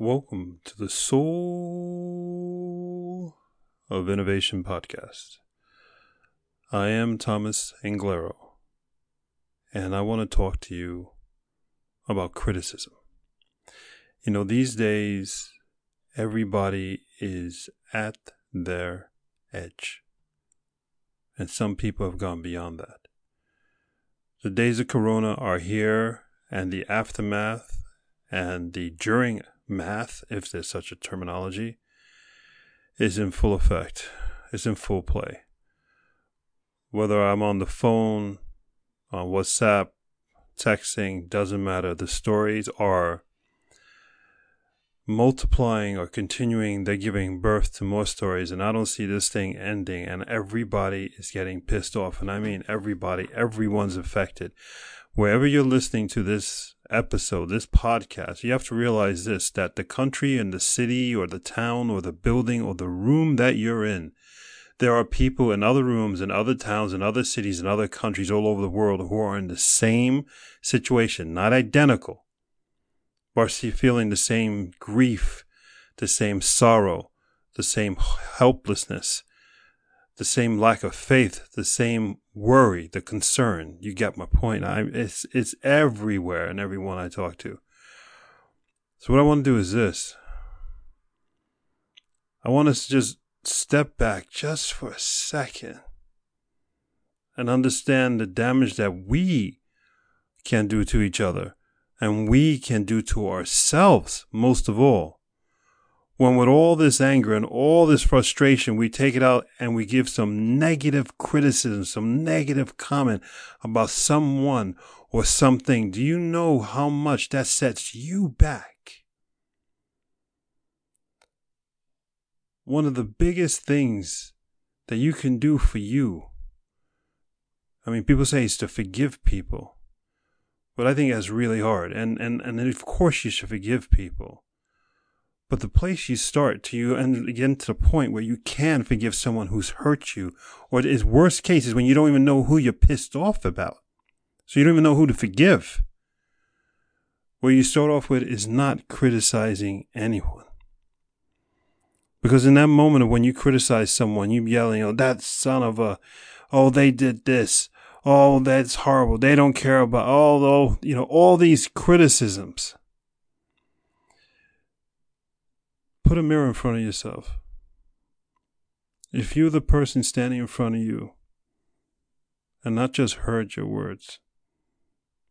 Welcome to the Soul of Innovation podcast. I am Thomas Anglero, and I want to talk to you about criticism. You know, these days, everybody is at their edge, and some people have gone beyond that. The days of Corona are here, and the aftermath and the during math, if there's such a terminology, is in full effect, is in full play. Whether I'm on the phone, on WhatsApp, texting, doesn't matter. The stories are multiplying or continuing, they're giving birth to more stories. And I don't see this thing ending. And everybody is getting pissed off. And I mean, everybody, everyone's affected. Wherever you're listening to this episode, this podcast, you have to realize this that the country and the city or the town or the building or the room that you're in, there are people in other rooms in other towns and other cities and other countries all over the world who are in the same situation, not identical, but feeling the same grief, the same sorrow, the same helplessness, the same lack of faith, the same worry, the concern. You get my point. I, it's it's everywhere and everyone I talk to. So what I want to do is this. I want us to just step back just for a second and understand the damage that we can do to each other and we can do to ourselves most of all when with all this anger and all this frustration, we take it out and we give some negative criticism, some negative comment about someone or something, do you know how much that sets you back? One of the biggest things that you can do for you, I mean, people say it's to forgive people, but I think that's really hard. And, and, and of course you should forgive people. But the place you start to you and again to the point where you can forgive someone who's hurt you, or is worst case is when you don't even know who you're pissed off about. So you don't even know who to forgive. Where you start off with is not criticizing anyone. Because in that moment of when you criticize someone, you yelling, oh, that son of a, oh, they did this. Oh, that's horrible. They don't care about, all, oh, you know, all these criticisms. Put a mirror in front of yourself. If you're the person standing in front of you and not just heard your words,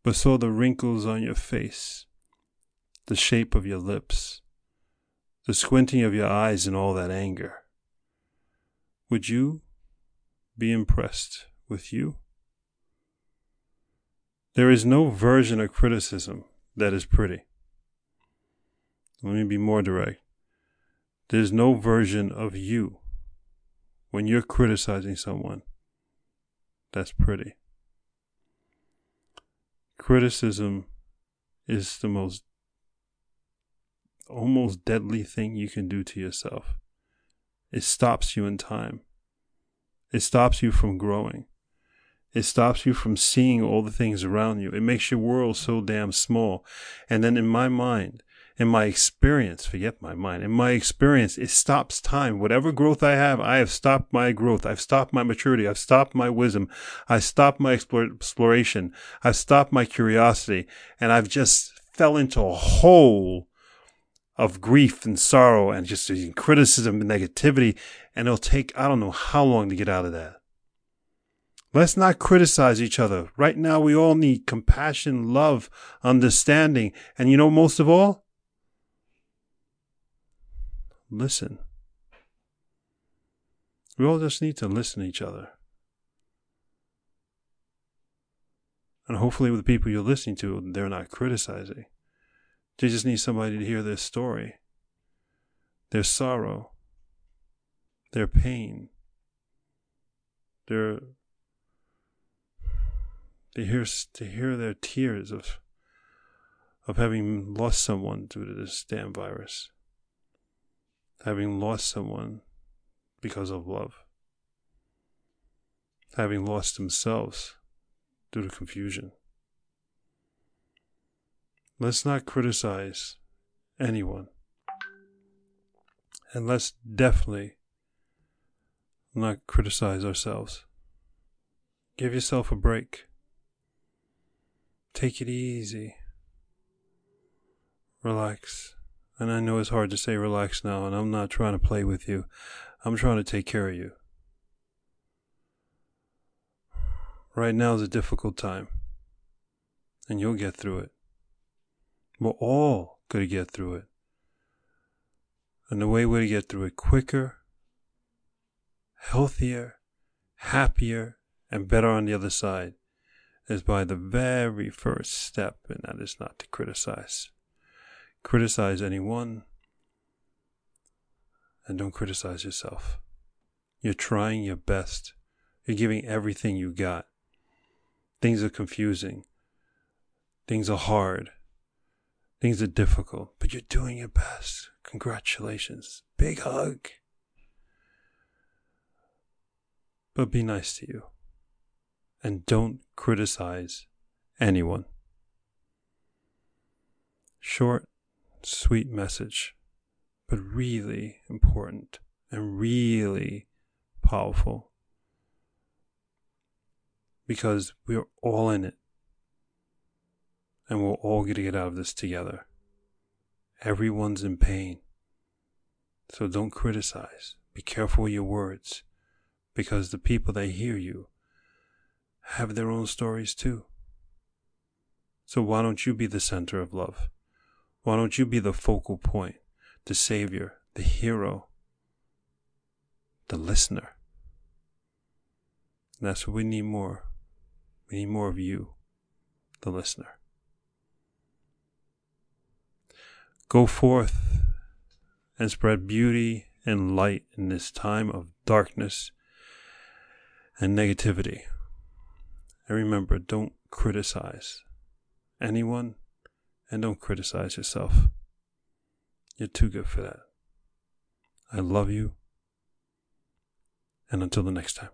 but saw the wrinkles on your face, the shape of your lips, the squinting of your eyes, and all that anger, would you be impressed with you? There is no version of criticism that is pretty. Let me be more direct. There's no version of you when you're criticizing someone that's pretty. Criticism is the most almost deadly thing you can do to yourself. It stops you in time. It stops you from growing. It stops you from seeing all the things around you. It makes your world so damn small. And then in my mind, in my experience, forget my mind, in my experience, it stops time. Whatever growth I have, I have stopped my growth. I've stopped my maturity. I've stopped my wisdom. I've stopped my exploration. I've stopped my curiosity. And I've just fell into a hole of grief and sorrow and just criticism and negativity. And it'll take, I don't know how long to get out of that. Let's not criticize each other. Right now, we all need compassion, love, understanding. And you know, most of all, listen. We all just need to listen to each other. And hopefully, with the people you're listening to, they're not criticizing. They just need somebody to hear their story, their sorrow, their pain, their to hear to hear their tears of of having lost someone due to this damn virus having lost someone because of love, having lost themselves due to confusion. Let's not criticize anyone And let's definitely not criticize ourselves. Give yourself a break. Take it easy. Relax. And I know it's hard to say relax now, and I'm not trying to play with you. I'm trying to take care of you. Right now is a difficult time, and you'll get through it. We're all going to get through it. And the way we're to get through it quicker, healthier, happier, and better on the other side is by the very first step, and that is not to criticize. Criticize anyone, and don't criticize yourself. You're trying your best. You're giving everything you got. Things are confusing. Things are hard. Things are difficult, but you're doing your best. Congratulations. Big hug. But be nice to you. And don't criticize anyone. Short, sweet message, but really important and really powerful because we're all in it and we're all going to get out of this together. Everyone's in pain. So don't criticize. Be careful with your words because the people that hear you have their own stories too. So why don't you be the center of love? Why don't you be the focal point, the savior, the hero, the listener? And that's what we need more. We need more of you, the listener. Go forth and spread beauty and light in this time of darkness and negativity. And remember, don't criticize anyone and don't criticize yourself. You're too good for that. I love you. And until the next time.